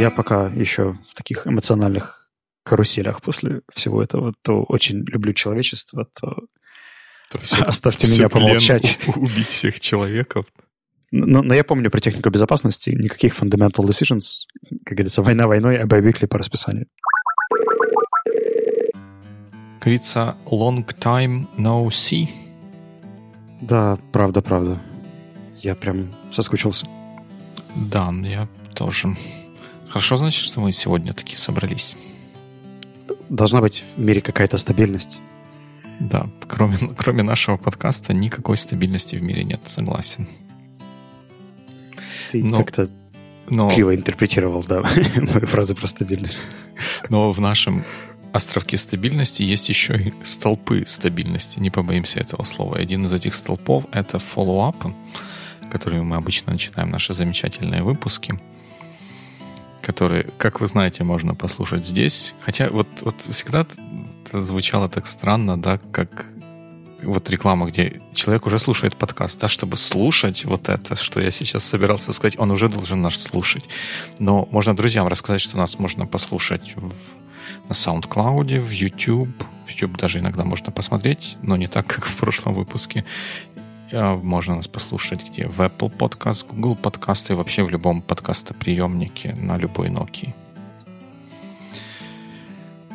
я пока еще в таких эмоциональных каруселях после всего этого. То очень люблю человечество, то, то все, оставьте все меня помолчать. Убить всех человеков. Но, но я помню про технику безопасности. Никаких fundamental decisions. Как говорится, война войной, а боевикли по расписанию. Говорится, long time no see. Да, правда, правда. Я прям соскучился. Да, я тоже. Хорошо, значит, что мы сегодня такие собрались. Должна быть в мире какая-то стабильность. Да, кроме, кроме нашего подкаста никакой стабильности в мире нет, согласен. Ты но, как-то но, криво интерпретировал, да, мою фразу про стабильность. Но в нашем островке стабильности есть еще и столпы стабильности. Не побоимся этого слова. Один из этих столпов — это follow-up, которыми мы обычно начинаем наши замечательные выпуски которые, как вы знаете, можно послушать здесь. Хотя вот, вот всегда это звучало так странно, да, как вот реклама, где человек уже слушает подкаст, да, чтобы слушать вот это, что я сейчас собирался сказать, он уже должен нас слушать. Но можно друзьям рассказать, что нас можно послушать в, на SoundCloud, в YouTube. YouTube даже иногда можно посмотреть, но не так, как в прошлом выпуске. А, можно нас послушать где? В Apple Podcast, Google Podcast и вообще в любом подкастоприемнике на любой Nokia.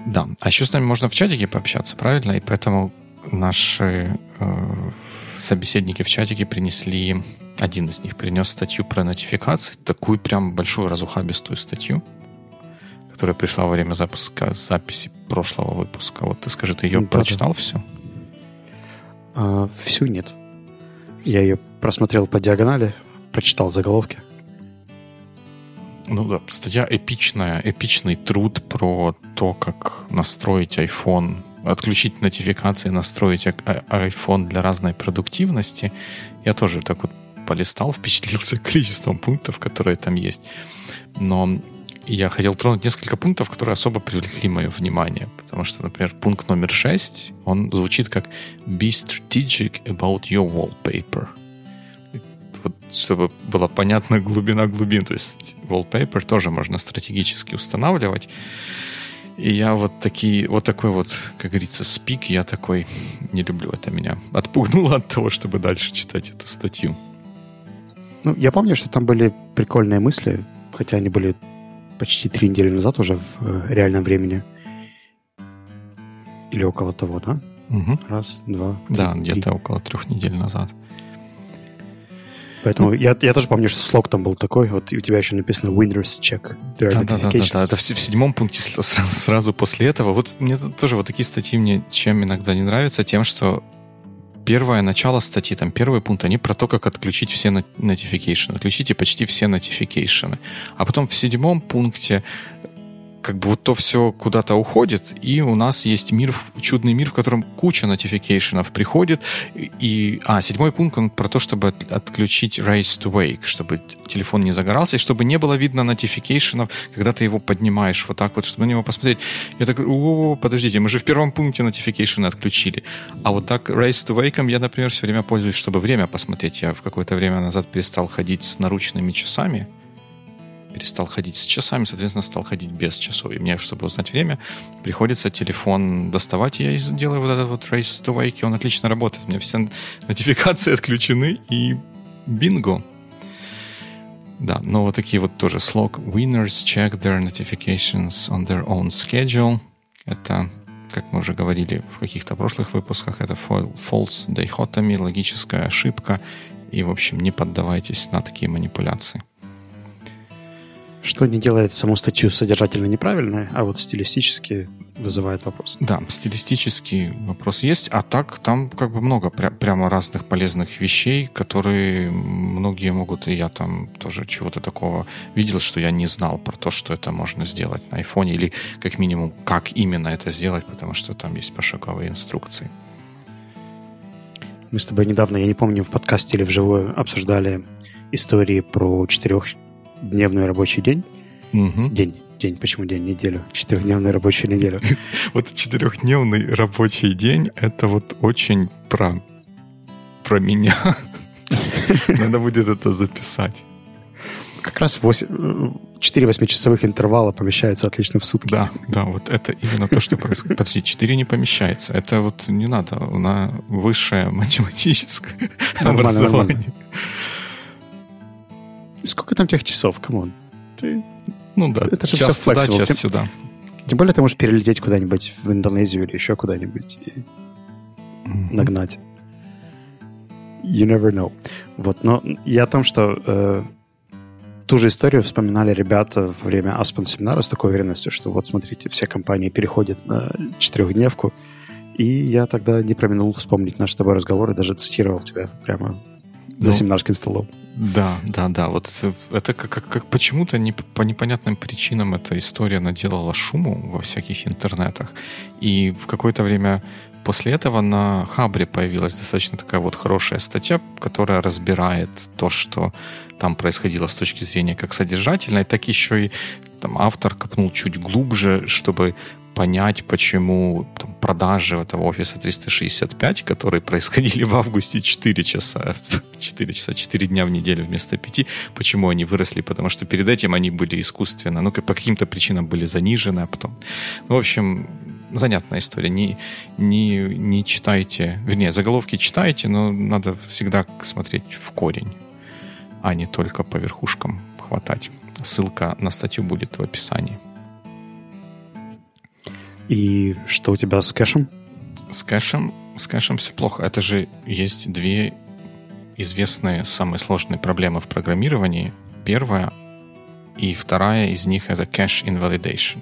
Да, а еще с нами можно в чатике пообщаться, правильно? И поэтому наши э, собеседники в чатике принесли, один из них принес статью про нотификации, такую прям большую разухабистую статью, которая пришла во время запуска записи прошлого выпуска. Вот ты скажи, ты ее да, прочитал да. всю? А, всю нет. Я ее просмотрел по диагонали, прочитал заголовки. Ну да, статья эпичная, эпичный труд про то, как настроить iPhone, отключить нотификации, настроить iPhone для разной продуктивности. Я тоже так вот полистал, впечатлился количеством пунктов, которые там есть. Но я хотел тронуть несколько пунктов, которые особо привлекли мое внимание. Потому что, например, пункт номер 6, он звучит как «Be strategic about your wallpaper». Вот, чтобы была понятна глубина глубин. То есть wallpaper тоже можно стратегически устанавливать. И я вот такие, вот такой вот, как говорится, спик, я такой не люблю. Это меня отпугнуло от того, чтобы дальше читать эту статью. Ну, я помню, что там были прикольные мысли, хотя они были почти три недели назад уже в э, реальном времени. Или около того, да? Угу. Раз, два, три, Да, где-то около трех недель назад. Поэтому ну, я, я тоже помню, что слог там был такой, вот у тебя еще написано Windows Check. Да, да, да, да, да, это в, в седьмом пункте сразу, сразу после этого. Вот мне тоже вот такие статьи мне чем иногда не нравятся, тем, что первое начало статьи, там первый пункт, они про то, как отключить все notification. Отключите почти все notification. А потом в седьмом пункте как бы вот то все куда-то уходит, и у нас есть мир, чудный мир, в котором куча нотификейшенов приходит. И, а, седьмой пункт, он про то, чтобы от, отключить Raise to Wake, чтобы телефон не загорался, и чтобы не было видно нотификейшенов, когда ты его поднимаешь вот так вот, чтобы на него посмотреть. Я так, о, подождите, мы же в первом пункте нотификейшены отключили. А вот так Raise to Wake я, например, все время пользуюсь, чтобы время посмотреть. Я в какое-то время назад перестал ходить с наручными часами, перестал ходить с часами, соответственно, стал ходить без часов. И мне, чтобы узнать время, приходится телефон доставать, я делаю вот этот вот Race to Wake, он отлично работает. У меня все нотификации отключены, и бинго. Да, но вот такие вот тоже слог. Winners check their notifications on their own schedule. Это, как мы уже говорили в каких-то прошлых выпусках, это false dichotomy, логическая ошибка. И, в общем, не поддавайтесь на такие манипуляции. Что не делает саму статью содержательно неправильной, а вот стилистически вызывает вопрос. Да, стилистический вопрос есть, а так там как бы много пря- прямо разных полезных вещей, которые многие могут, и я там тоже чего-то такого видел, что я не знал про то, что это можно сделать на айфоне, или как минимум, как именно это сделать, потому что там есть пошаговые инструкции. Мы с тобой недавно, я не помню, в подкасте или вживую обсуждали истории про четырех дневной рабочий день. Угу. День. День. Почему день? Неделю. Четырехдневную рабочую неделю. Вот четырехдневный рабочий день — это вот очень про, про меня. Надо будет это записать. как раз 8, 4 8-часовых интервала помещается отлично в сутки. Да, да, вот это именно то, что происходит. Подожди, 4 не помещается. Это вот не надо, на высшее математическое нормально, образование. Нормально. Сколько там тех часов, come on? Ты... Ну да, это же все туда, час Тем... сюда. Тем более ты можешь перелететь куда-нибудь в Индонезию или еще куда-нибудь и mm-hmm. нагнать. You never know. Вот, но я о том, что э, ту же историю вспоминали ребята во время Aspen семинара с такой уверенностью, что вот смотрите, все компании переходят на четырехдневку, и я тогда не проминул вспомнить наш с тобой разговор и даже цитировал тебя прямо за ну, семинарским столом. Да, да, да. Вот это как, как, как почему-то не, по непонятным причинам эта история наделала шуму во всяких интернетах. И в какое-то время после этого на Хабре появилась достаточно такая вот хорошая статья, которая разбирает то, что там происходило с точки зрения как содержательной, так еще и там автор копнул чуть глубже, чтобы понять, почему там, продажи этого офиса 365, которые происходили в августе 4 часа, 4 часа, 4 дня в неделю вместо 5, почему они выросли, потому что перед этим они были искусственно, ну, по каким-то причинам были занижены, а потом... Ну, в общем, занятная история. Не, не, не читайте, вернее, заголовки читайте, но надо всегда смотреть в корень, а не только по верхушкам хватать. Ссылка на статью будет в описании. И что у тебя с кэшем? С кэшем, с кэшем все плохо. Это же есть две известные самые сложные проблемы в программировании. Первая и вторая из них это cache invalidation.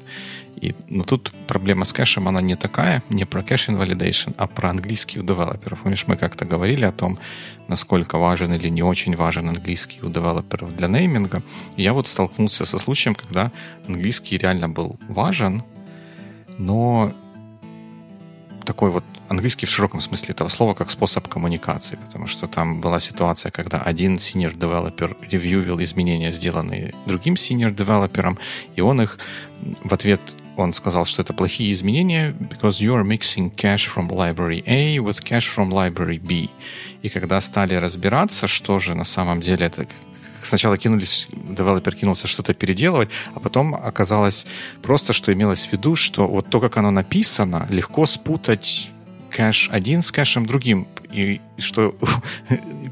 И, но тут проблема с кэшем, она не такая, не про cache invalidation, а про английский у девелоперов. Помнишь, мы как-то говорили о том, насколько важен или не очень важен английский у девелоперов для нейминга. И я вот столкнулся со случаем, когда английский реально был важен, но такой вот английский в широком смысле этого слова как способ коммуникации, потому что там была ситуация, когда один senior developer ревьювил изменения, сделанные другим senior девелопером, и он их в ответ он сказал, что это плохие изменения, because you are mixing cache from library A with cache from library B. И когда стали разбираться, что же на самом деле это сначала кинулись, девелопер кинулся что-то переделывать, а потом оказалось просто, что имелось в виду, что вот то, как оно написано, легко спутать кэш один с кэшем другим. И что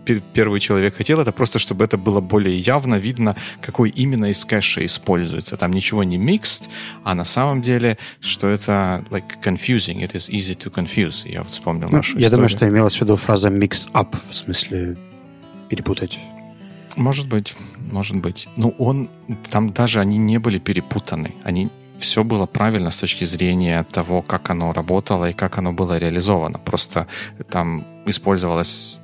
первый человек хотел, это просто, чтобы это было более явно видно, какой именно из кэша используется. Там ничего не mixed, а на самом деле, что это like confusing, it is easy to confuse. Я вот вспомнил ну, нашу Я историю. думаю, что имелась в виду фраза mix up, в смысле перепутать. Может быть, может быть. Ну, он, там даже они не были перепутаны. Они все было правильно с точки зрения того, как оно работало и как оно было реализовано. Просто там использовалось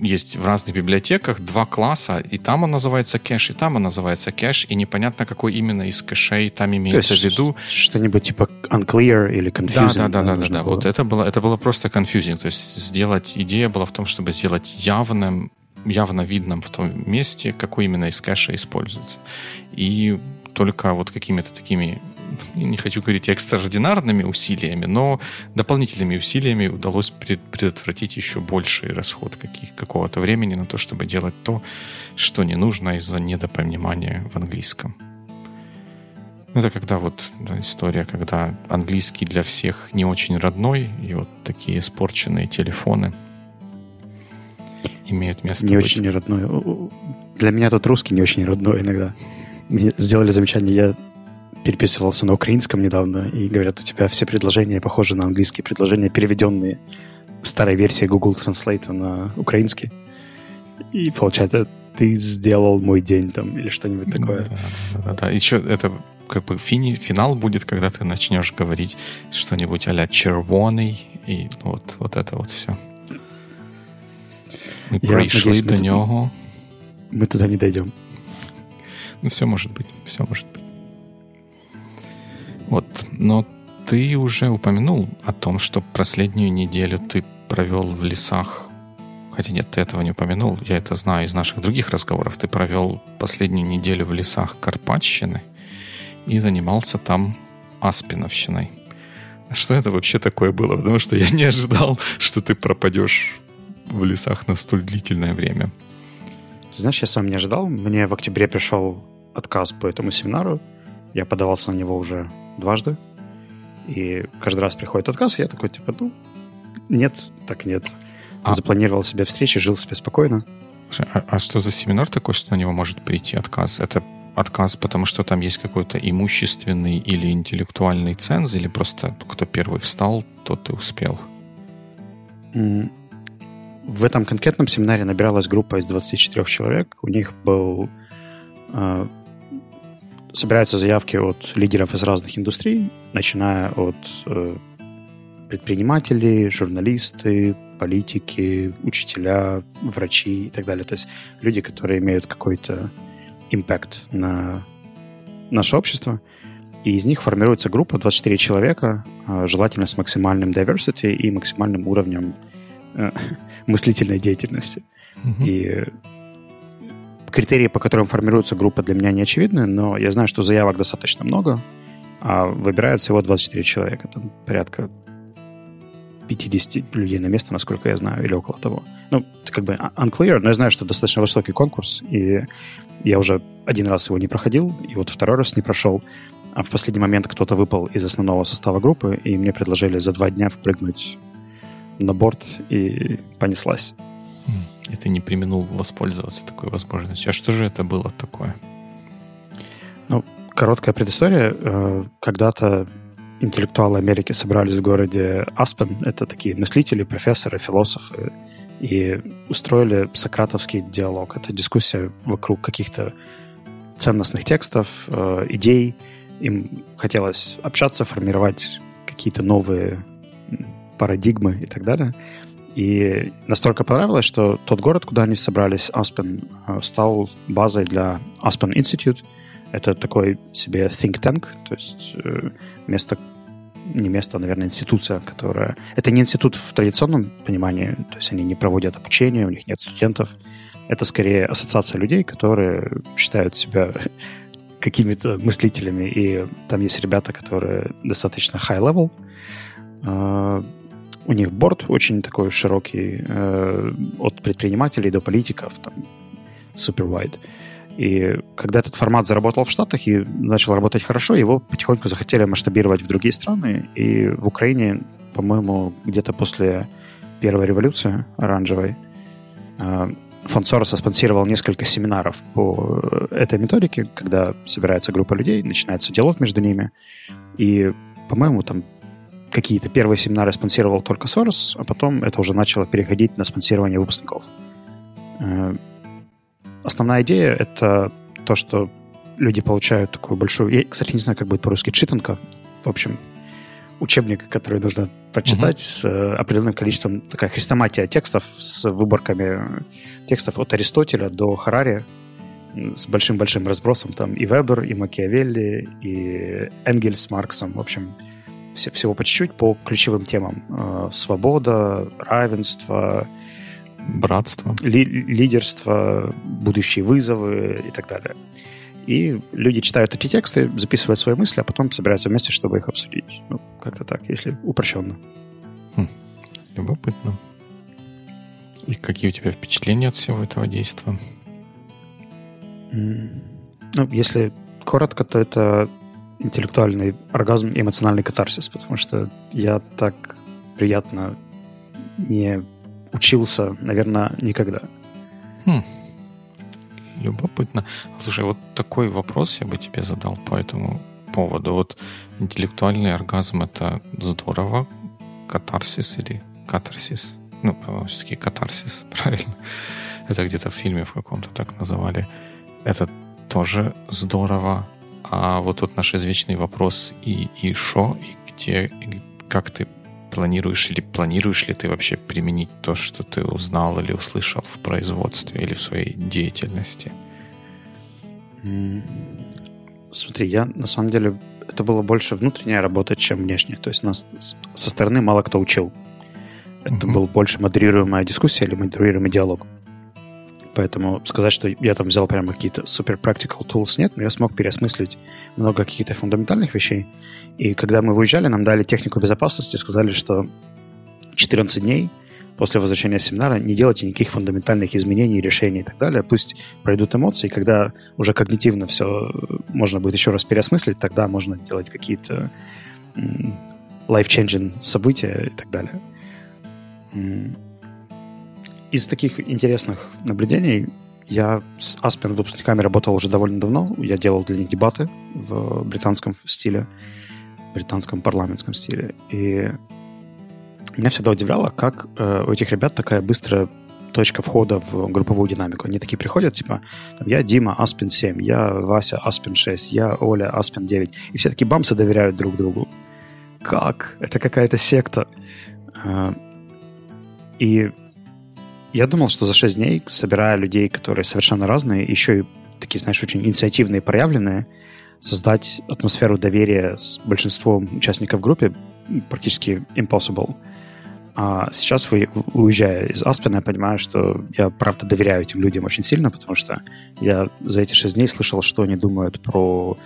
есть в разных библиотеках два класса, и там он называется кэш, и там он называется кэш, и непонятно, какой именно из кэшей там имеется в виду. Что-нибудь типа unclear или confusing. Да, да, да, да, да, да. Вот это было, это было просто confusing. То есть сделать, идея была в том, чтобы сделать явным явно видном в том месте, какой именно из кэша используется. И только вот какими-то такими, не хочу говорить экстраординарными усилиями, но дополнительными усилиями удалось предотвратить еще больший расход каких, какого-то времени на то, чтобы делать то, что не нужно из-за недопонимания в английском. Это когда вот да, история, когда английский для всех не очень родной, и вот такие испорченные телефоны – имеют место Не быть. очень родной. Для меня тут русский не очень родной иногда. Мне сделали замечание, я переписывался на украинском недавно, и говорят, у тебя все предложения похожи на английские предложения, переведенные старой версией Google Translate на украинский. И получается, ты сделал мой день там или что-нибудь такое. Да, да, да, да. Еще это как бы фини, финал будет, когда ты начнешь говорить что-нибудь а-ля червоный, и вот, вот это вот все. Ми Я прийшли надеюсь, до нього. Мы туда не дойдем. Ну, все может быть, все может быть. Вот, но ты уже упомянул о том, что последнюю неделю ты провел в лесах. Хотя нет, ты этого не упомянул. Я это знаю из наших других разговоров. Ты провел последнюю неделю в лесах Карпатщины и занимался там аспиновщиной. А что это вообще такое было? Потому что я не ожидал, что ты пропадешь в лесах на столь длительное время. знаешь, я сам не ожидал. Мне в октябре пришел отказ по этому семинару. Я подавался на него уже дважды. И каждый раз приходит отказ, и я такой, типа, ну, нет, так нет. А... Запланировал себе встречи, жил себе спокойно. А, а что за семинар такой, что на него может прийти отказ? Это отказ, потому что там есть какой-то имущественный или интеллектуальный ценз, или просто кто первый встал, тот и успел? В этом конкретном семинаре набиралась группа из 24 человек. У них был... Э, собираются заявки от лидеров из разных индустрий, начиная от э, предпринимателей, журналисты, политики, учителя, врачи и так далее. То есть люди, которые имеют какой-то импакт на наше общество. И из них формируется группа 24 человека, а, желательно с максимальным diversity и максимальным уровнем э, мыслительной деятельности. Mm-hmm. И критерии, по которым формируется группа, для меня не очевидны, но я знаю, что заявок достаточно много, а выбирают всего 24 человека. Там порядка 50 людей на место, насколько я знаю, или около того. Ну, как бы unclear, но я знаю, что достаточно высокий конкурс, и я уже один раз его не проходил, и вот второй раз не прошел. А в последний момент кто-то выпал из основного состава группы, и мне предложили за два дня впрыгнуть на борт, и понеслась. И ты не применул воспользоваться такой возможностью. А что же это было такое? Ну, короткая предыстория. Э, когда-то интеллектуалы Америки собрались в городе Аспен. Это такие мыслители, профессоры, философы. И устроили сократовский диалог. Это дискуссия вокруг каких-то ценностных текстов, э, идей. Им хотелось общаться, формировать какие-то новые парадигмы и так далее. И настолько понравилось, что тот город, куда они собрались, Аспен, э, стал базой для Aspen Institute. Это такой себе think tank, то есть э, место, не место, а, наверное, институция, которая... Это не институт в традиционном понимании, то есть они не проводят обучение, у них нет студентов. Это скорее ассоциация людей, которые считают себя какими-то мыслителями, и там есть ребята, которые достаточно high-level. У них борт очень такой широкий, э, от предпринимателей до политиков, там, super wide. И когда этот формат заработал в Штатах и начал работать хорошо, его потихоньку захотели масштабировать в другие страны. И в Украине, по-моему, где-то после первой революции оранжевой, э, фонд Сороса спонсировал несколько семинаров по этой методике, когда собирается группа людей, начинается диалог между ними. И, по-моему, там какие-то первые семинары спонсировал только Сорос, а потом это уже начало переходить на спонсирование выпускников. Э, основная идея — это то, что люди получают такую большую... Я, кстати, не знаю, как будет по-русски, читанка. В общем, учебник, который нужно прочитать uh-huh. с э, определенным количеством, такая хрестоматия текстов с выборками текстов от Аристотеля до Харари с большим-большим разбросом. Там и Вебер, и Макиавелли, и Энгельс с Марксом. В общем, всего по чуть-чуть по ключевым темам. Э, свобода, равенство, братство, ли, лидерство, будущие вызовы и так далее. И люди читают эти тексты, записывают свои мысли, а потом собираются вместе, чтобы их обсудить. Ну, как-то так, если упрощенно. Хм. Любопытно. И какие у тебя впечатления от всего этого действия? Ну, если коротко, то это интеллектуальный оргазм эмоциональный катарсис, потому что я так приятно не учился, наверное, никогда. Хм. Любопытно. Слушай, вот такой вопрос я бы тебе задал по этому поводу. Вот интеллектуальный оргазм — это здорово. Катарсис или катарсис? Ну, все-таки катарсис, правильно. Это где-то в фильме в каком-то так называли. Это тоже здорово. А вот тут наш извечный вопрос и, и шо, и где, и как ты планируешь или планируешь ли ты вообще применить то, что ты узнал или услышал в производстве или в своей деятельности? Смотри, я на самом деле это было больше внутренняя работа, чем внешняя. То есть нас со стороны мало кто учил. Это mm-hmm. был больше модерируемая дискуссия или модерируемый диалог. Поэтому сказать, что я там взял прямо какие-то супер practical tools, нет, но я смог переосмыслить много каких-то фундаментальных вещей. И когда мы выезжали, нам дали технику безопасности, сказали, что 14 дней после возвращения семинара не делайте никаких фундаментальных изменений, решений и так далее. Пусть пройдут эмоции, когда уже когнитивно все можно будет еще раз переосмыслить, тогда можно делать какие-то life-changing события и так далее. Из таких интересных наблюдений я с Aspen выпускниками работал уже довольно давно. Я делал для них дебаты в британском стиле, британском парламентском стиле. И меня всегда удивляло, как э, у этих ребят такая быстрая точка входа в групповую динамику. Они такие приходят, типа, там, я Дима, Аспин 7, я Вася, Аспин 6, я Оля, Аспин 9. И все такие бамсы доверяют друг другу. Как? Это какая-то секта. Э, и я думал, что за 6 дней, собирая людей, которые совершенно разные, еще и такие, знаешь, очень инициативные, проявленные, создать атмосферу доверия с большинством участников группы практически impossible. А сейчас, вы, уезжая из Аспена, я понимаю, что я, правда, доверяю этим людям очень сильно, потому что я за эти шесть дней слышал, что они думают про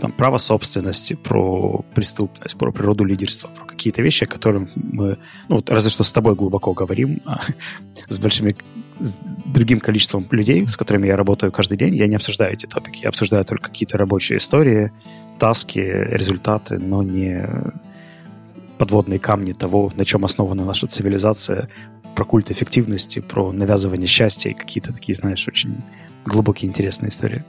там, право собственности, про преступность, про природу лидерства, про какие-то вещи, о которых мы, ну, вот разве что с тобой глубоко говорим, а с большими, с другим количеством людей, с которыми я работаю каждый день, я не обсуждаю эти топики, я обсуждаю только какие-то рабочие истории, таски, результаты, но не подводные камни того, на чем основана наша цивилизация, про культ эффективности, про навязывание счастья и какие-то такие, знаешь, очень глубокие интересные истории.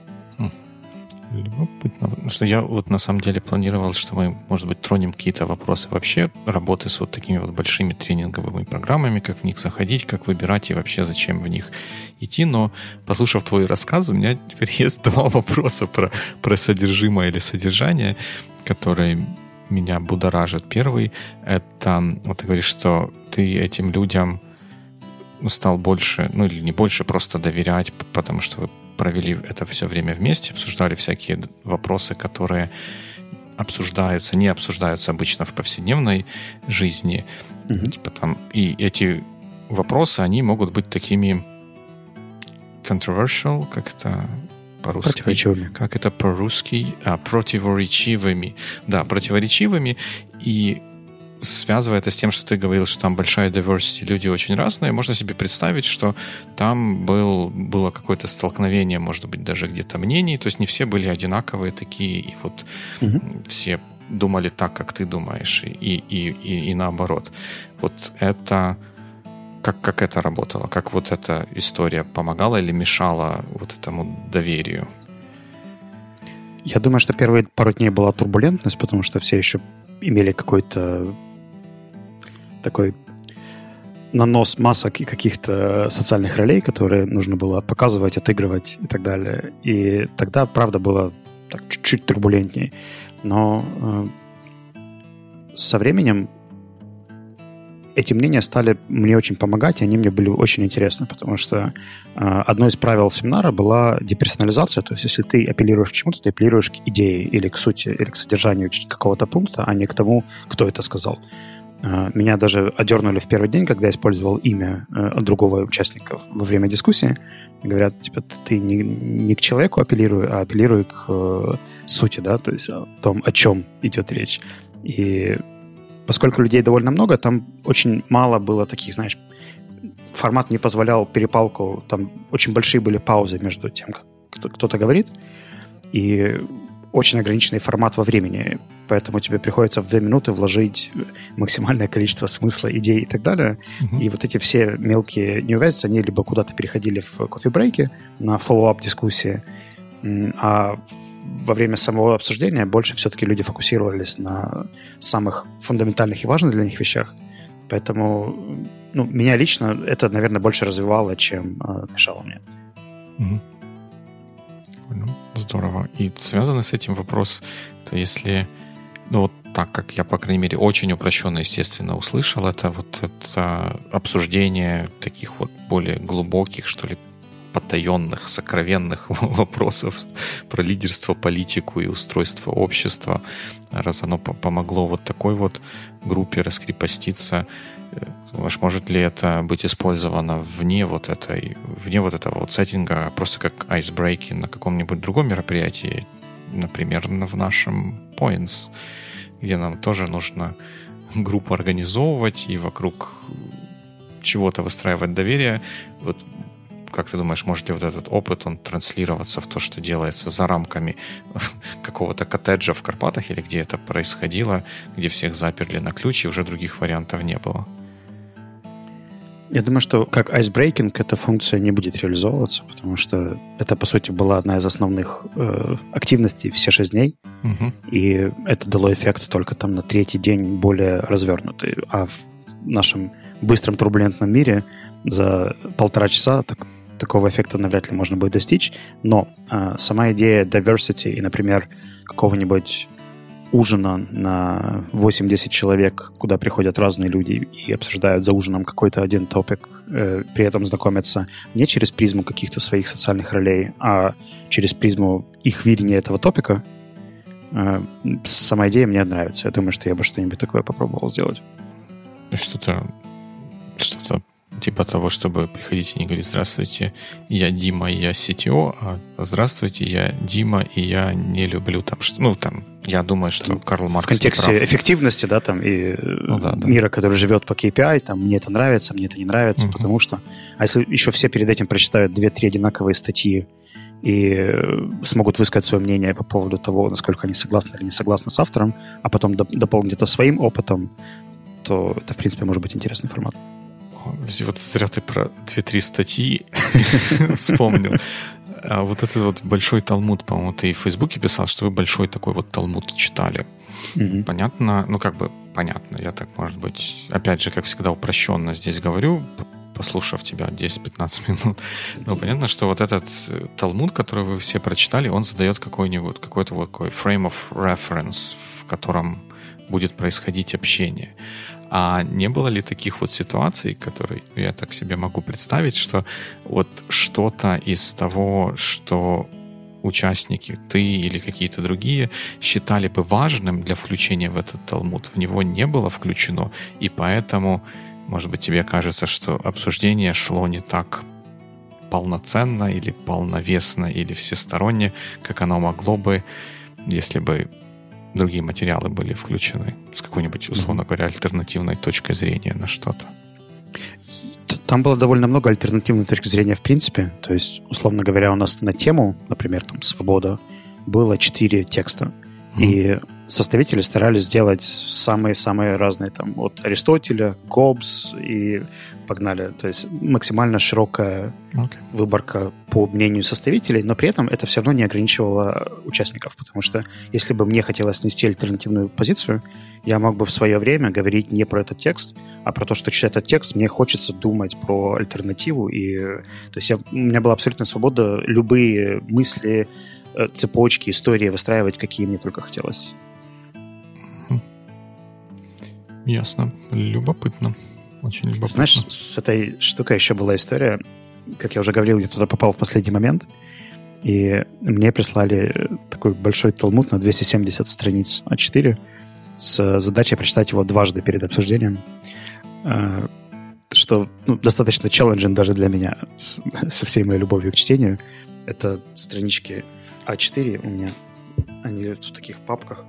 Любопытно. Потому что я вот на самом деле планировал, что мы, может быть, тронем какие-то вопросы вообще работы с вот такими вот большими тренинговыми программами, как в них заходить, как выбирать и вообще зачем в них идти. Но, послушав твой рассказ, у меня теперь есть два вопроса про, про содержимое или содержание, которые меня будоражит. Первый — это, вот ты говоришь, что ты этим людям стал больше, ну или не больше, просто доверять, потому что вы провели это все время вместе, обсуждали всякие вопросы, которые обсуждаются, не обсуждаются обычно в повседневной жизни. Mm-hmm. Типа там, и эти вопросы, они могут быть такими controversial, как это по-русски. Противоречивыми. Как это по-русски? А, противоречивыми. Да, противоречивыми. И связывая это с тем, что ты говорил, что там большая diversity, люди очень разные, можно себе представить, что там был, было какое-то столкновение, может быть, даже где-то мнений, то есть не все были одинаковые такие, и вот угу. все думали так, как ты думаешь, и, и, и, и наоборот. Вот это как, как это работало? Как вот эта история помогала или мешала вот этому доверию? Я думаю, что первые пару дней была турбулентность, потому что все еще имели какой-то такой нанос масок и каких-то социальных ролей, которые нужно было показывать, отыгрывать и так далее. И тогда, правда, было так чуть-чуть турбулентнее. Но э, со временем эти мнения стали мне очень помогать, и они мне были очень интересны, потому что э, одно из правил семинара была деперсонализация, то есть если ты апеллируешь к чему-то, ты апеллируешь к идее или к сути, или к содержанию какого-то пункта, а не к тому, кто это сказал. Э, меня даже одернули в первый день, когда я использовал имя э, другого участника во время дискуссии. Говорят, типа, ты не, не к человеку апеллируй, а апеллируй к э, сути, да, то есть о том, о чем идет речь. И поскольку людей довольно много, там очень мало было таких, знаешь, формат не позволял перепалку, там очень большие были паузы между тем, как кто-то говорит, и очень ограниченный формат во времени, поэтому тебе приходится в две минуты вложить максимальное количество смысла, идей и так далее. Uh-huh. И вот эти все мелкие неувязки, они либо куда-то переходили в кофе-брейки на follow-up дискуссии, а во время самого обсуждения больше все-таки люди фокусировались на самых фундаментальных и важных для них вещах. Поэтому ну, меня лично это, наверное, больше развивало, чем э, мешало мне. Угу. здорово. И связанный с этим вопрос, то если, ну вот так как я, по крайней мере, очень упрощенно, естественно, услышал, это вот это обсуждение таких вот более глубоких, что ли, потаенных, сокровенных вопросов про лидерство, политику и устройство общества, раз оно помогло вот такой вот группе раскрепоститься, э, Думаешь, может ли это быть использовано вне вот этой, вне вот этого вот сеттинга, а просто как айсбрейки на каком-нибудь другом мероприятии, например, в нашем Points, где нам тоже нужно группу организовывать и вокруг чего-то выстраивать доверие, вот как ты думаешь, может ли вот этот опыт, он транслироваться в то, что делается за рамками какого-то коттеджа в Карпатах или где это происходило, где всех заперли на ключ и уже других вариантов не было? Я думаю, что как icebreaking эта функция не будет реализовываться, потому что это, по сути, была одна из основных э, активностей все шесть дней, угу. и это дало эффект только там на третий день более развернутый. А в нашем быстром турбулентном мире за полтора часа так, такого эффекта навряд ли можно будет достичь, но э, сама идея diversity и, например, какого-нибудь ужина на 8-10 человек, куда приходят разные люди и обсуждают за ужином какой-то один топик, э, при этом знакомятся не через призму каких-то своих социальных ролей, а через призму их видения этого топика, э, сама идея мне нравится. Я думаю, что я бы что-нибудь такое попробовал сделать. Что-то что-то типа того, чтобы приходить и не говорить «Здравствуйте, я Дима, я CTO», а «Здравствуйте, я Дима, и я не люблю там...» что, Ну, там, я думаю, что там, Карл Маркс В контексте эффективности, да, там, и ну, да, да. мира, который живет по KPI, там, мне это нравится, мне это не нравится, угу. потому что... А если еще все перед этим прочитают две-три одинаковые статьи и смогут высказать свое мнение по поводу того, насколько они согласны или не согласны с автором, а потом дополнить это своим опытом, то это, в принципе, может быть интересный формат. Вот зря ты про 2-3 статьи вспомнил. А вот этот вот большой талмуд, по-моему, ты и в Фейсбуке писал, что вы большой такой вот талмуд читали. Mm-hmm. Понятно, ну как бы понятно, я так, может быть, опять же, как всегда, упрощенно здесь говорю, послушав тебя 10-15 минут. Но понятно, что вот этот э, талмуд, который вы все прочитали, он задает какой-нибудь, какой-то вот такой frame of reference, в котором будет происходить общение. А не было ли таких вот ситуаций, которые я так себе могу представить, что вот что-то из того, что участники, ты или какие-то другие, считали бы важным для включения в этот Талмуд, в него не было включено, и поэтому, может быть, тебе кажется, что обсуждение шло не так полноценно или полновесно или всесторонне, как оно могло бы, если бы другие материалы были включены с какой-нибудь, условно говоря, альтернативной точкой зрения на что-то? Там было довольно много альтернативной точки зрения в принципе. То есть, условно говоря, у нас на тему, например, там «Свобода», было четыре текста. Mm. И составители старались сделать самые-самые разные, там, от Аристотеля, Гоббс и погнали. То есть максимально широкая okay. выборка по мнению составителей, но при этом это все равно не ограничивало участников, потому что если бы мне хотелось нести альтернативную позицию, я мог бы в свое время говорить не про этот текст, а про то, что читая этот текст, мне хочется думать про альтернативу. И, то есть я, у меня была абсолютная свобода любые мысли, э, цепочки, истории выстраивать, какие мне только хотелось. Ясно. Любопытно. Очень любопытно. Знаешь, с этой штукой еще была история. Как я уже говорил, я туда попал в последний момент. И мне прислали такой большой талмуд на 270 страниц А4 с задачей прочитать его дважды перед обсуждением. А, что ну, достаточно челленджен даже для меня с, со всей моей любовью к чтению. Это странички А4 у меня. Они в таких папках.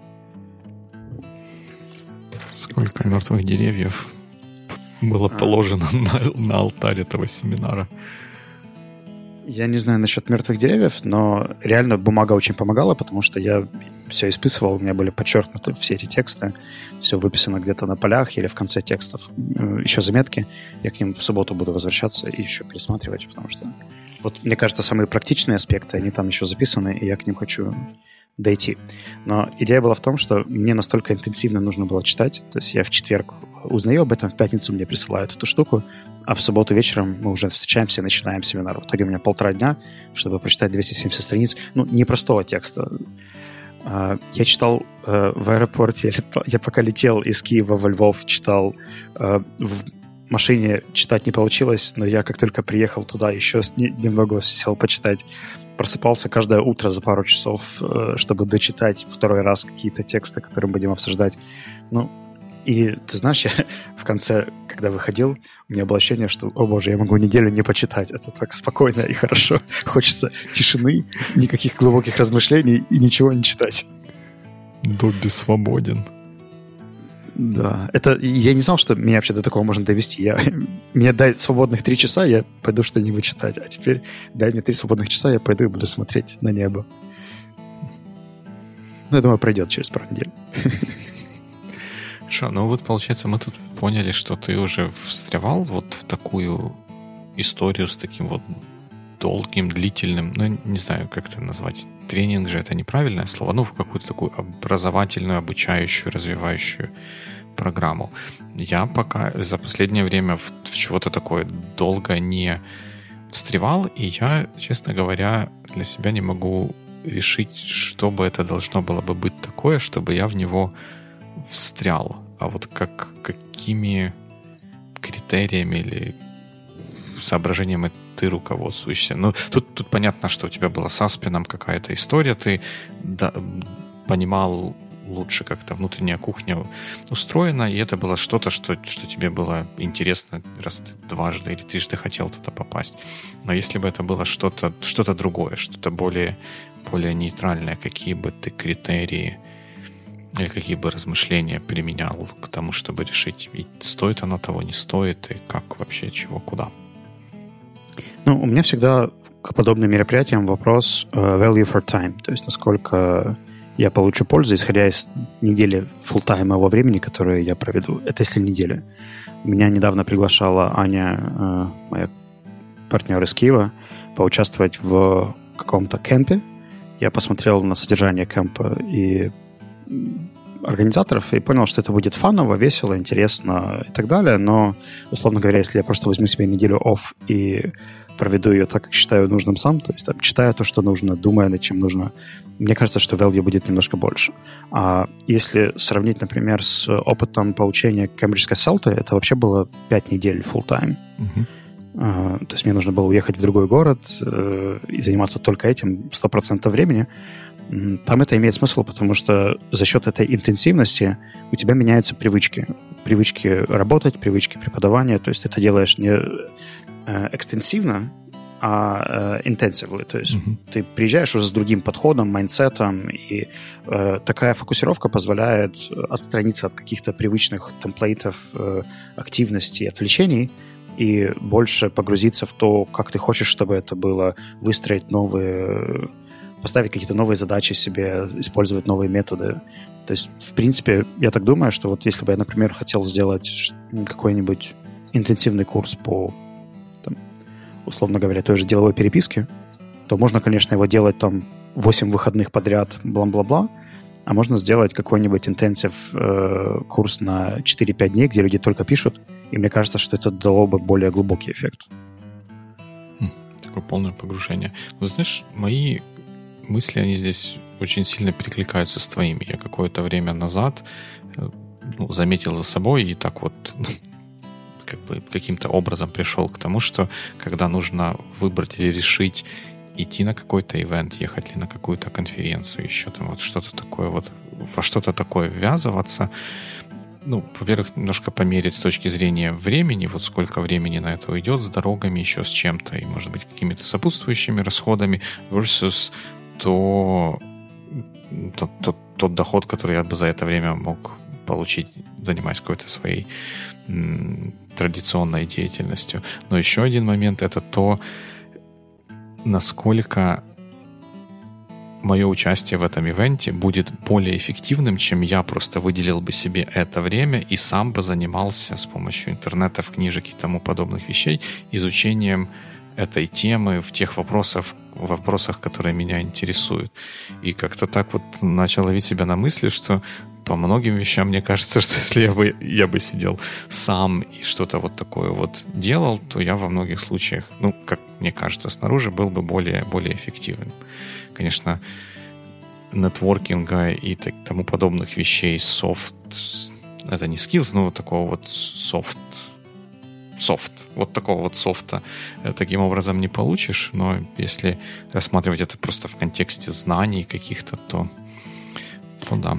Сколько мертвых деревьев было а. положено на, на алтарь этого семинара. Я не знаю насчет мертвых деревьев, но реально бумага очень помогала, потому что я все исписывал, у меня были подчеркнуты все эти тексты, все выписано где-то на полях или в конце текстов. Э, еще заметки, я к ним в субботу буду возвращаться и еще пересматривать, потому что вот мне кажется, самые практичные аспекты, они там еще записаны, и я к ним хочу дойти. Но идея была в том, что мне настолько интенсивно нужно было читать, то есть я в четверг узнаю об этом, в пятницу мне присылают эту штуку, а в субботу вечером мы уже встречаемся и начинаем семинар. В итоге у меня полтора дня, чтобы прочитать 270 страниц, ну, непростого текста. А, я читал э, в аэропорте, я пока летел из Киева во Львов, читал э, машине читать не получилось, но я как только приехал туда, еще немного сел почитать просыпался каждое утро за пару часов, э, чтобы дочитать второй раз какие-то тексты, которые мы будем обсуждать. Ну, и ты знаешь, я в конце, когда выходил, у меня было ощущение, что, о боже, я могу неделю не почитать. Это так спокойно и хорошо. Хочется тишины, никаких глубоких размышлений и ничего не читать. Добби свободен. Да, это я не знал, что меня вообще до такого можно довести. Я, мне дай свободных три часа, я пойду что-нибудь читать. А теперь дай мне три свободных часа, я пойду и буду смотреть на небо. Ну, я думаю, пройдет через пару недель. Хорошо, ну вот получается, мы тут поняли, что ты уже встревал вот в такую историю с таким вот долгим, длительным, ну, не знаю, как это назвать, тренинг же это неправильное слово, ну, в какую-то такую образовательную, обучающую, развивающую программу. Я пока за последнее время в, в чего-то такое долго не встревал, и я, честно говоря, для себя не могу решить, что бы это должно было бы быть такое, чтобы я в него встрял. А вот как, какими критериями или соображениями ты руководствуешься. Ну, тут, тут понятно, что у тебя была с Аспином какая-то история, ты да, понимал лучше, как то внутренняя кухня устроена, и это было что-то, что, что тебе было интересно, раз ты дважды или трижды хотел туда попасть. Но если бы это было что-то что другое, что-то более, более нейтральное, какие бы ты критерии или какие бы размышления применял к тому, чтобы решить, стоит оно того, не стоит, и как вообще, чего, куда? Ну, у меня всегда к подобным мероприятиям вопрос uh, value for time, то есть насколько я получу пользу, исходя из недели фултаймового времени, которое я проведу. Это если неделя. Меня недавно приглашала Аня, uh, моя партнер из Киева, поучаствовать в каком-то кемпе. Я посмотрел на содержание кемпа и организаторов и понял, что это будет фаново, весело, интересно и так далее. Но, условно говоря, если я просто возьму себе неделю офф и проведу ее так, как считаю нужным сам, то есть там, читая то, что нужно, думая над чем нужно, мне кажется, что value будет немножко больше. А если сравнить, например, с опытом получения кембриджской селты, это вообще было 5 недель full time. Uh-huh. Uh, то есть мне нужно было уехать в другой город uh, и заниматься только этим 100% времени. Там это имеет смысл, потому что за счет этой интенсивности у тебя меняются привычки. Привычки работать, привычки преподавания. То есть ты это делаешь не э, экстенсивно, а. Э, то есть mm-hmm. ты приезжаешь уже с другим подходом, mindset ом, и э, такая фокусировка позволяет отстраниться от каких-то привычных template ов, э, активностей, отвлечений, и больше погрузиться в то, как ты хочешь, чтобы это было, выстроить новые поставить какие-то новые задачи себе, использовать новые методы. То есть, в принципе, я так думаю, что вот если бы я, например, хотел сделать какой-нибудь интенсивный курс по, там, условно говоря, той же деловой переписке, то можно, конечно, его делать там 8 выходных подряд, бла-бла-бла, а можно сделать какой-нибудь интенсив э, курс на 4-5 дней, где люди только пишут, и мне кажется, что это дало бы более глубокий эффект. Хм, такое полное погружение. Ну, знаешь, мои мысли, они здесь очень сильно перекликаются с твоими. Я какое-то время назад э, ну, заметил за собой и так вот как бы каким-то образом пришел к тому, что когда нужно выбрать или решить идти на какой-то ивент, ехать ли на какую-то конференцию, еще там вот что-то такое вот, во что-то такое ввязываться, ну, во-первых, немножко померить с точки зрения времени, вот сколько времени на это уйдет, с дорогами, еще с чем-то, и, может быть, какими-то сопутствующими расходами, versus то тот, тот, тот доход, который я бы за это время мог получить, занимаясь какой-то своей м, традиционной деятельностью. Но еще один момент это то, насколько мое участие в этом ивенте будет более эффективным, чем я просто выделил бы себе это время и сам бы занимался с помощью интернета, книжек и тому подобных вещей изучением этой темы в тех вопросах, вопросах, которые меня интересуют. И как-то так вот начал ловить себя на мысли, что по многим вещам мне кажется, что если я бы, я бы сидел сам и что-то вот такое вот делал, то я во многих случаях, ну, как мне кажется, снаружи был бы более, более эффективным. Конечно, нетворкинга и так, тому подобных вещей, софт, это не skills, но вот такого вот софт софт. Вот такого вот софта э, таким образом не получишь, но если рассматривать это просто в контексте знаний каких-то, то, то да.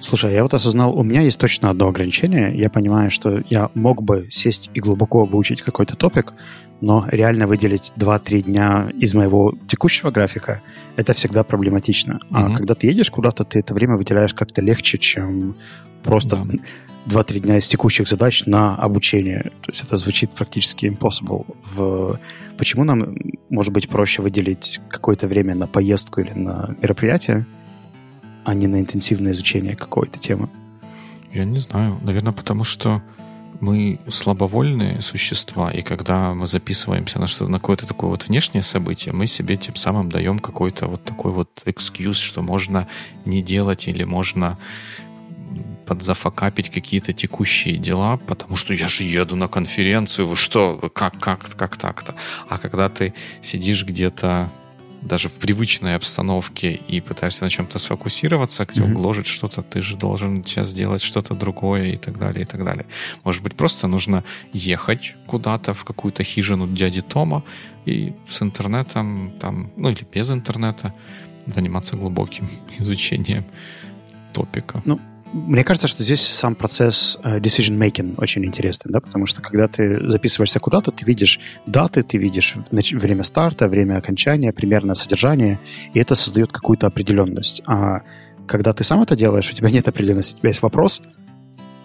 Слушай, я вот осознал, у меня есть точно одно ограничение. Я понимаю, что я мог бы сесть и глубоко выучить какой-то топик, но реально выделить 2-3 дня из моего текущего графика, это всегда проблематично. Mm-hmm. А когда ты едешь куда-то, ты это время выделяешь как-то легче, чем просто да 2-3 дня из текущих задач на обучение. То есть это звучит практически impossible. В... Почему нам, может быть, проще выделить какое-то время на поездку или на мероприятие, а не на интенсивное изучение какой-то темы? Я не знаю. Наверное, потому что мы слабовольные существа, и когда мы записываемся на что-то, на какое-то такое вот внешнее событие, мы себе тем самым даем какой-то вот такой вот экскьюз, что можно не делать или можно подзафакапить какие-то текущие дела, потому что я же еду на конференцию, вы что, как, как, как так-то? А когда ты сидишь где-то даже в привычной обстановке и пытаешься на чем-то сфокусироваться, где mm-hmm. гложет что-то, ты же должен сейчас делать что-то другое и так далее, и так далее. Может быть, просто нужно ехать куда-то в какую-то хижину дяди Тома и с интернетом, там, ну или без интернета, заниматься глубоким изучением топика. Ну, мне кажется, что здесь сам процесс э, decision making очень интересный, да, потому что когда ты записываешься куда-то, ты видишь даты, ты видишь время старта, время окончания, примерное содержание, и это создает какую-то определенность. А когда ты сам это делаешь, у тебя нет определенности, у тебя есть вопрос,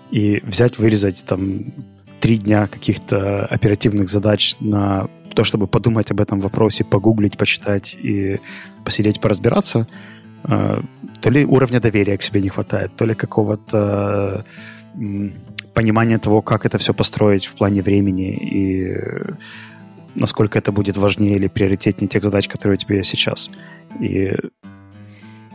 и взять, вырезать там три дня каких-то оперативных задач на то, чтобы подумать об этом вопросе, погуглить, почитать и посидеть, поразбираться – то ли уровня доверия к себе не хватает, то ли какого-то понимания того, как это все построить в плане времени и насколько это будет важнее или приоритетнее тех задач, которые у тебя есть сейчас. И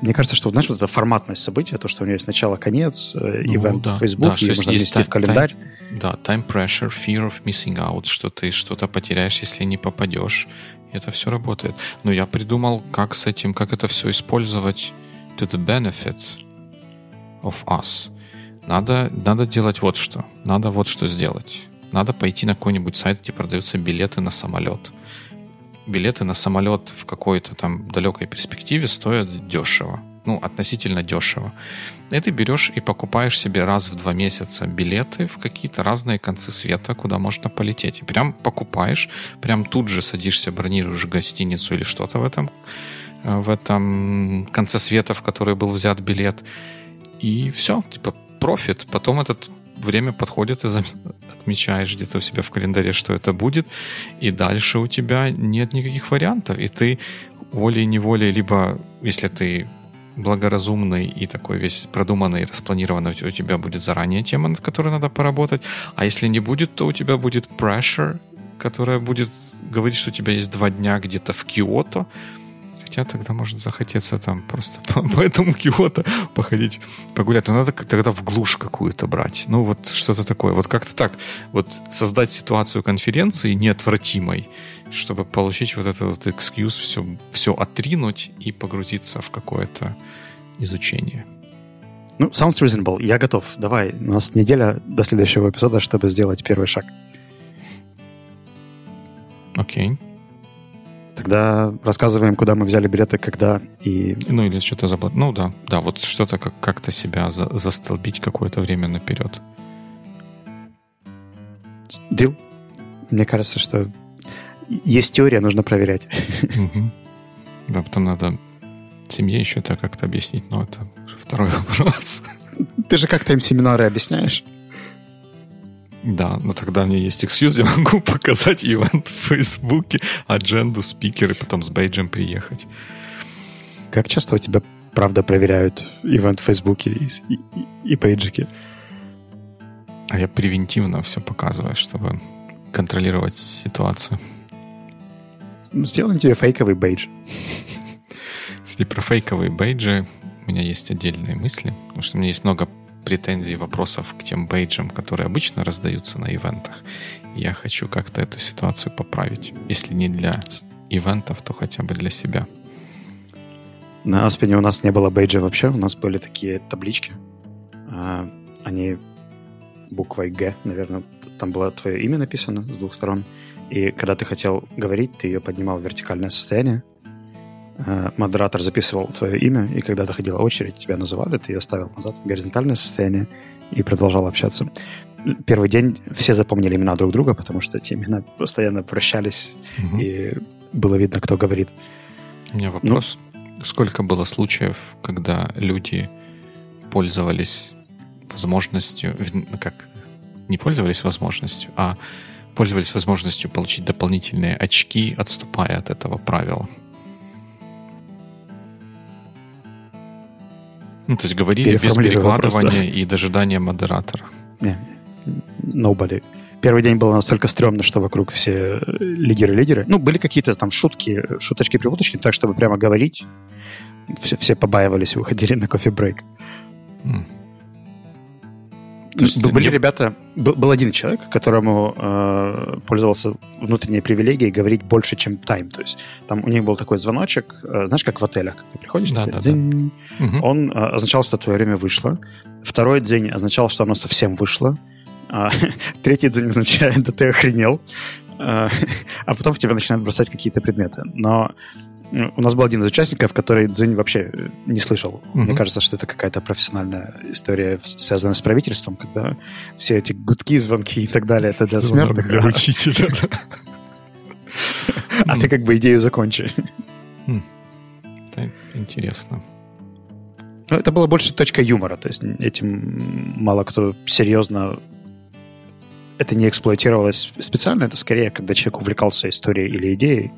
мне кажется, что, знаешь, вот эта форматность события, то, что у нее есть начало-конец, э, ну, ивент да, в Facebook, да, можно внести в календарь. Time, да, time pressure, fear of missing out, что ты что-то потеряешь, если не попадешь это все работает. Но я придумал, как с этим, как это все использовать to the benefit of us. Надо, надо делать вот что. Надо вот что сделать. Надо пойти на какой-нибудь сайт, где продаются билеты на самолет. Билеты на самолет в какой-то там далекой перспективе стоят дешево ну, относительно дешево. И ты берешь и покупаешь себе раз в два месяца билеты в какие-то разные концы света, куда можно полететь. И прям покупаешь, прям тут же садишься, бронируешь гостиницу или что-то в этом, э, в этом конце света, в который был взят билет. И все, типа профит. Потом этот время подходит, и отмечаешь где-то у себя в календаре, что это будет, и дальше у тебя нет никаких вариантов, и ты волей-неволей, либо если ты благоразумный и такой весь продуманный, распланированный, у тебя будет заранее тема, над которой надо поработать. А если не будет, то у тебя будет pressure, которая будет говорить, что у тебя есть два дня где-то в Киото, Хотя тогда может захотеться там просто по, по этому Киото походить, погулять. Но надо тогда в глушь какую-то брать. Ну, вот что-то такое. Вот как-то так. Вот создать ситуацию конференции неотвратимой, чтобы получить вот этот вот экскьюз, все, все отринуть и погрузиться в какое-то изучение. Ну, sounds reasonable. Я готов. Давай, у нас неделя до следующего эпизода, чтобы сделать первый шаг. Окей. Okay. Тогда рассказываем, куда мы взяли билеты, когда и... Ну, или что-то забыл. Ну, да. Да, вот что-то как- как-то себя за- застолбить какое-то время наперед. Дил. Мне кажется, что есть теория, нужно проверять. Да, потом надо семье еще это как-то объяснить, но это второй вопрос. Ты же как-то им семинары объясняешь? Да, но тогда у меня есть эксьюз, я могу показать ивент в Фейсбуке, адженду, спикеры, потом с бейджем приехать. Как часто у тебя, правда, проверяют ивент в Фейсбуке и, и, и пейджики? А я превентивно все показываю, чтобы контролировать ситуацию. Ну, сделаем тебе фейковый бейдж. Кстати, про фейковые бейджи у меня есть отдельные мысли, потому что у меня есть много претензий, вопросов к тем бейджам, которые обычно раздаются на ивентах. Я хочу как-то эту ситуацию поправить. Если не для ивентов, то хотя бы для себя. На Аспене у нас не было бейджа вообще. У нас были такие таблички. А, они буквой «Г», наверное. Там было твое имя написано с двух сторон. И когда ты хотел говорить, ты ее поднимал в вертикальное состояние. Э, модератор записывал твое имя, и когда доходила очередь, тебя называли, ты ее ставил назад в горизонтальное состояние и продолжал общаться. Первый день все запомнили имена друг друга, потому что эти имена постоянно прощались, угу. и было видно, кто говорит. У меня вопрос. Ну, Сколько было случаев, когда люди пользовались возможностью, ну, как не пользовались возможностью, а пользовались возможностью получить дополнительные очки, отступая от этого правила. Ну, то есть говорили без перекладывания вопрос, да. и дожидания модератора. Не, nobody. Первый день было настолько стрёмно, что вокруг все лидеры-лидеры. Ну, были какие-то там шутки, шуточки-прибуточки, так, чтобы прямо говорить. Все, все побаивались, выходили на кофе-брейк. Mm. Были не... ребята, был, был один человек, которому э, пользовался внутренней привилегией говорить больше, чем тайм. То есть там у них был такой звоночек, э, знаешь, как в отелях, когда ты приходишь, да, да, день, да. он э, означал, что твое время вышло. Второй день означал, что оно совсем вышло. А, третий день означает, да ты охренел. А, а потом в тебя начинают бросать какие-то предметы. Но у нас был один из участников, который Дзинь вообще э, не слышал. Mm-hmm. Мне кажется, что это какая-то профессиональная история, связанная с правительством, когда все эти гудки, звонки и так далее, это для смертных. Для учителя, А ты как бы идею закончи. Хм. Интересно. Ну, это была больше точка юмора, то есть этим мало кто серьезно это не эксплуатировалось специально, это скорее, когда человек увлекался историей или идеей,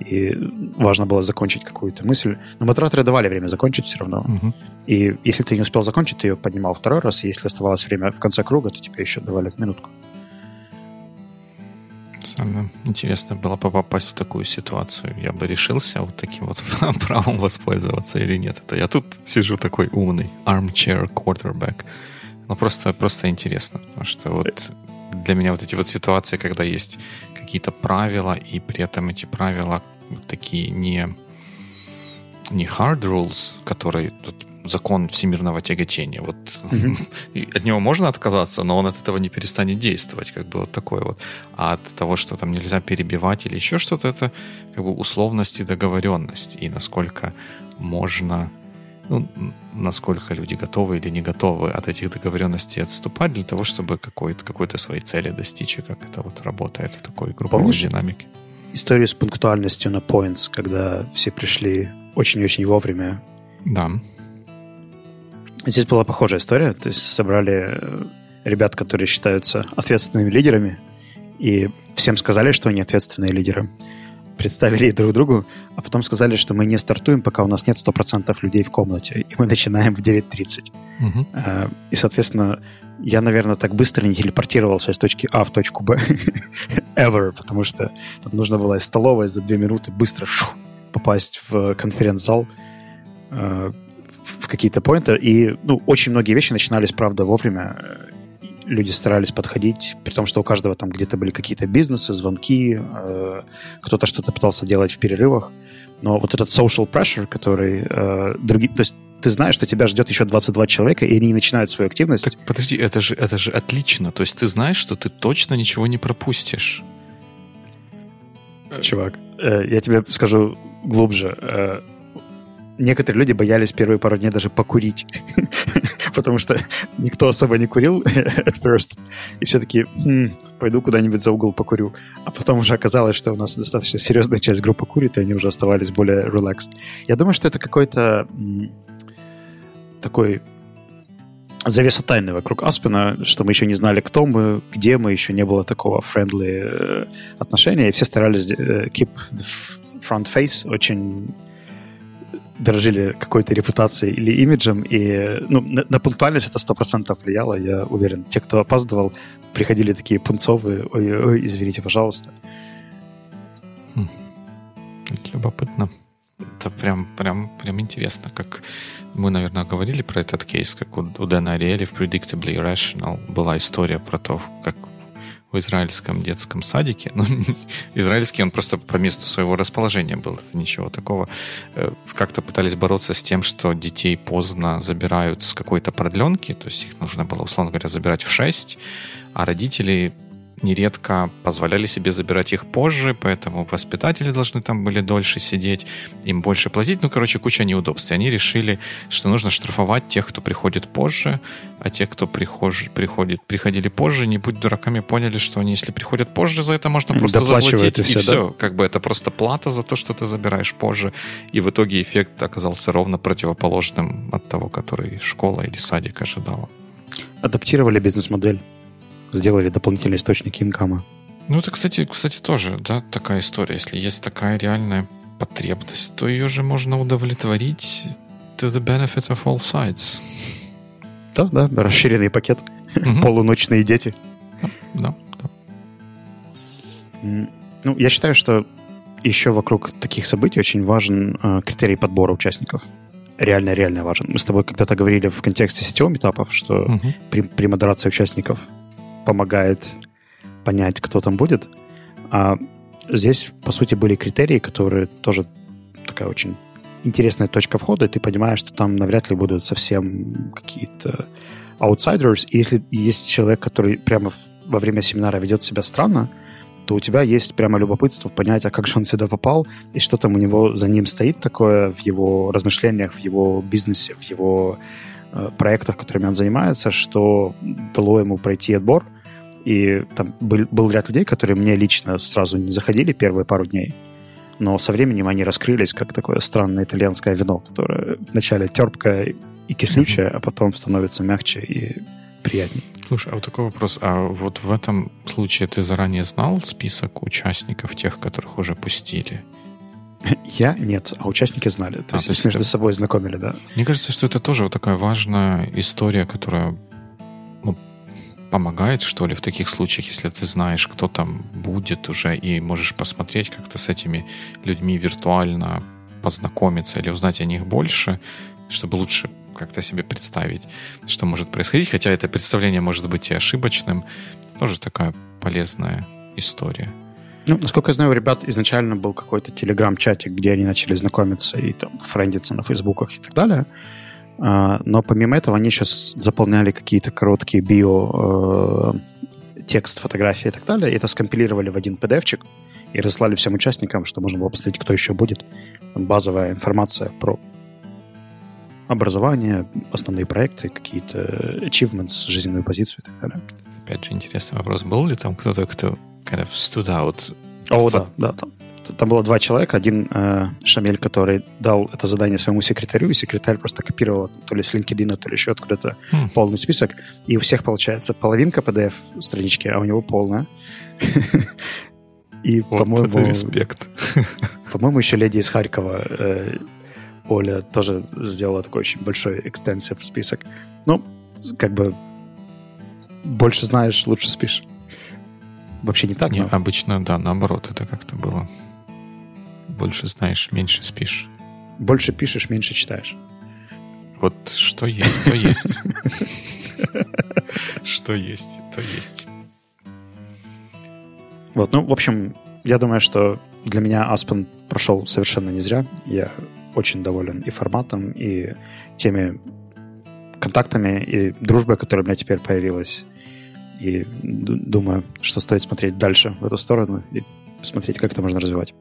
и важно было закончить какую-то мысль. Но модераторы давали время закончить все равно. Угу. И если ты не успел закончить, ты ее поднимал второй раз, и если оставалось время в конце круга, то тебе еще давали минутку. Самое интересно было бы попасть в такую ситуацию. Я бы решился вот таким вот правом воспользоваться или нет. Это я тут сижу такой умный armchair quarterback. Ну, просто, просто интересно, потому что вот для меня вот эти вот ситуации, когда есть какие-то правила, и при этом эти правила такие не, не hard rules, которые тут закон всемирного тяготения. Вот mm-hmm. от него можно отказаться, но он от этого не перестанет действовать, как бы вот такое вот. А от того, что там нельзя перебивать или еще что-то, это как бы условности договоренность и насколько можно ну, насколько люди готовы или не готовы от этих договоренностей отступать для того, чтобы какой-то, какой-то своей цели достичь, и как это вот работает в такой групповой Помнишь динамике. Историю с пунктуальностью на points, когда все пришли очень-очень вовремя. Да. Здесь была похожая история, то есть собрали э, ребят, которые считаются ответственными лидерами, и всем сказали, что они ответственные лидеры представили друг другу, а потом сказали, что мы не стартуем, пока у нас нет 100% людей в комнате, и мы начинаем в 9.30. Угу. И, соответственно, я, наверное, так быстро не телепортировался из точки А в точку Б ever, потому что нужно было из столовой за две минуты быстро шу, попасть в конференц-зал, э, в какие-то поинты. И ну, очень многие вещи начинались, правда, вовремя люди старались подходить, при том, что у каждого там где-то были какие-то бизнесы, звонки, э, кто-то что-то пытался делать в перерывах. Но вот этот social pressure, который э, другие... То есть ты знаешь, что тебя ждет еще 22 человека, и они начинают свою активность. Так, подожди, это же, это же отлично. То есть ты знаешь, что ты точно ничего не пропустишь. Чувак, э, я тебе скажу глубже. Э, некоторые люди боялись первые пару дней даже покурить, потому что никто особо не курил at first, и все таки хм, пойду куда-нибудь за угол покурю. А потом уже оказалось, что у нас достаточно серьезная часть группы курит, и они уже оставались более relaxed. Я думаю, что это какой-то такой завеса тайны вокруг Аспина, что мы еще не знали, кто мы, где мы, еще не было такого friendly э, отношения, и все старались э, keep the front face очень дорожили какой-то репутацией или имиджем, и ну, на, на пунктуальность это сто процентов влияло, я уверен. Те, кто опаздывал, приходили такие пунцовые, ой-ой, извините, пожалуйста. Хм. Любопытно. Это прям, прям, прям интересно, как мы, наверное, говорили про этот кейс, как у, у Дэна Ариэли в Predictably Irrational была история про то, как в израильском детском садике. Ну, израильский он просто по месту своего расположения был. Это ничего такого. Э, как-то пытались бороться с тем, что детей поздно забирают с какой-то продленки. То есть их нужно было, условно говоря, забирать в 6, а родители нередко позволяли себе забирать их позже, поэтому воспитатели должны там были дольше сидеть, им больше платить. Ну, короче, куча неудобств. И они решили, что нужно штрафовать тех, кто приходит позже, а те, кто прихож... приходит, приходили позже, не будь дураками, поняли, что они, если приходят позже, за это можно просто заплатить, и все. И все. Да? Как бы это просто плата за то, что ты забираешь позже. И в итоге эффект оказался ровно противоположным от того, который школа или садик ожидала. адаптировали бизнес-модель, сделали дополнительные источники инкама. Ну, это, кстати, кстати, тоже, да, такая история. Если есть такая реальная потребность, то ее же можно удовлетворить to the benefit of all sides. Да, да, расширенный пакет. Угу. Полуночные дети. Да, да. Ну, я считаю, что еще вокруг таких событий очень важен э, критерий подбора участников. Реально-реально важен. Мы с тобой когда-то говорили в контексте сетевых этапов, что угу. при, при модерации участников помогает понять, кто там будет. А здесь, по сути, были критерии, которые тоже такая очень интересная точка входа, и ты понимаешь, что там навряд ли будут совсем какие-то outsiders. И если есть человек, который прямо во время семинара ведет себя странно, то у тебя есть прямо любопытство понять, а как же он сюда попал, и что там у него за ним стоит такое в его размышлениях, в его бизнесе, в его э, проектах, которыми он занимается, что дало ему пройти отбор. И там был, был ряд людей, которые мне лично сразу не заходили первые пару дней, но со временем они раскрылись как такое странное итальянское вино, которое вначале терпкое и кислючее, а потом становится мягче и приятнее. Слушай, а вот такой вопрос. А вот в этом случае ты заранее знал список участников, тех, которых уже пустили? Я нет, а участники знали. То, а, есть, то есть между это... собой знакомили, да. Мне кажется, что это тоже вот такая важная история, которая помогает, что ли, в таких случаях, если ты знаешь, кто там будет уже, и можешь посмотреть как-то с этими людьми виртуально познакомиться или узнать о них больше, чтобы лучше как-то себе представить, что может происходить. Хотя это представление может быть и ошибочным. Тоже такая полезная история. Ну, насколько я знаю, у ребят изначально был какой-то телеграм-чатик, где они начали знакомиться и там френдиться на фейсбуках и так далее. А, но помимо этого они сейчас заполняли какие-то короткие био, э, текст, фотографии и так далее, и это скомпилировали в один PDF-чик и разослали всем участникам, что можно было посмотреть, кто еще будет. базовая информация про образование, основные проекты, какие-то achievements, жизненную позицию и так далее. Опять же, интересный вопрос. Был ли там кто-то, кто kind of stood out? О, да, да. Там, там было два человека. Один э, Шамель, который дал это задание своему секретарю, и секретарь просто копировал то ли с LinkedIn, то ли еще откуда-то хм. полный список. И у всех получается половинка PDF-странички, а у него полная. И, вот по-моему, это респект. По-моему, еще леди из Харькова э, Оля тоже сделала такой очень большой экстенсив список. Ну, как бы больше знаешь, лучше спишь. Вообще не так, не, но... Обычно, да, наоборот, это как-то было. Больше знаешь, меньше спишь. Больше пишешь, меньше читаешь. Вот что есть, то есть. Что есть, то есть. Вот, ну, в общем, я думаю, что для меня Aspen прошел совершенно не зря. Я очень доволен и форматом, и теми контактами, и дружбой, которая у меня теперь появилась. И думаю, что стоит смотреть дальше в эту сторону и посмотреть, как это можно развивать.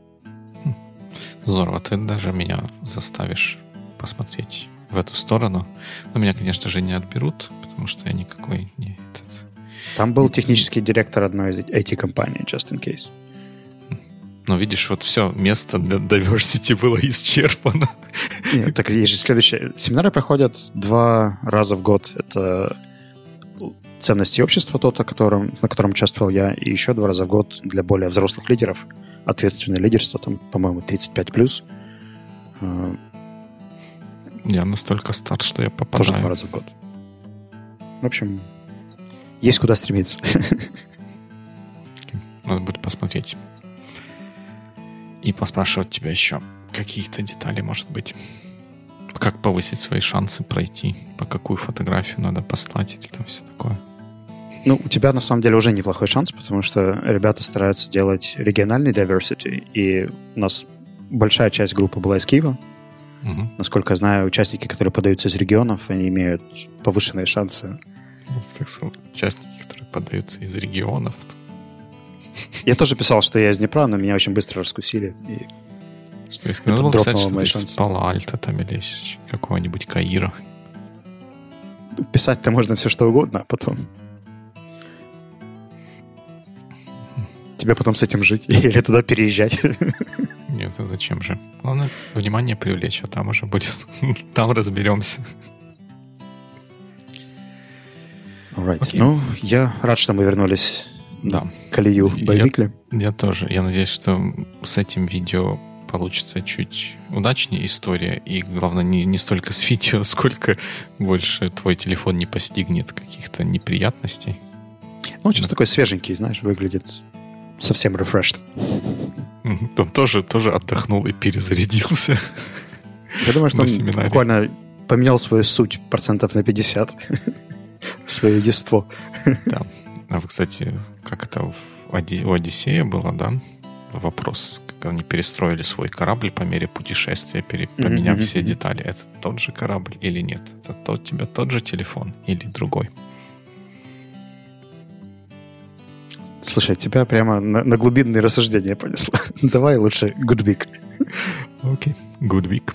Здорово, ты даже меня заставишь посмотреть в эту сторону. Но меня, конечно же, не отберут, потому что я никакой не этот... Там был технический директор одной из IT-компаний, just in case. Но видишь, вот все, место для diversity было исчерпано. Нет, так есть же следующее. Семинары проходят два раза в год. Это ценности общества, тот, о котором, на котором участвовал я, и еще два раза в год для более взрослых лидеров. Ответственное лидерство, там, по-моему, 35+. Э, я настолько стар, что я попадаю. Тоже два раза в год. В общем, есть куда стремиться. Надо будет посмотреть и поспрашивать тебя еще каких-то деталей, может быть. Как повысить свои шансы пройти, по какую фотографию надо послать или там все такое. Ну, у тебя на самом деле уже неплохой шанс, потому что ребята стараются делать региональный diversity, и у нас большая часть группы была из Киева. Угу. Насколько я знаю, участники, которые подаются из регионов, они имеют повышенные шансы. Ну, участники, которые подаются из регионов, я тоже писал, что я из Днепра, но меня очень быстро раскусили. И что если надо было писать, что ты из Пала-Альта там или из какого-нибудь Каира. Писать-то можно все что угодно, а потом... Тебе потом с этим жить или туда переезжать. Нет, а зачем же? Главное, внимание привлечь, а там уже будет... там разберемся. Alright. Окей. Ну, я рад, что мы вернулись Да. колею Я- Байвикли. Я тоже. Я надеюсь, что с этим видео получится чуть удачнее история. И, главное, не, не столько с видео, сколько больше твой телефон не постигнет каких-то неприятностей. Ну, сейчас Да. такой свеженький, знаешь, выглядит совсем refreshed. Он тоже, тоже отдохнул и перезарядился. Я думаю, что он семинаре. буквально поменял свою суть процентов на 50. Свое ество. А вы, кстати, как это в Оди- у Одиссея было, да? Вопрос, как они перестроили свой корабль по мере путешествия, пере- поменяв мгм, все детали. Это тот же корабль или нет? Это тот, у тебя тот же телефон или другой? Слушай, тебя прямо на, на глубинные рассуждения понесло. Давай лучше good week. Окей. Good week.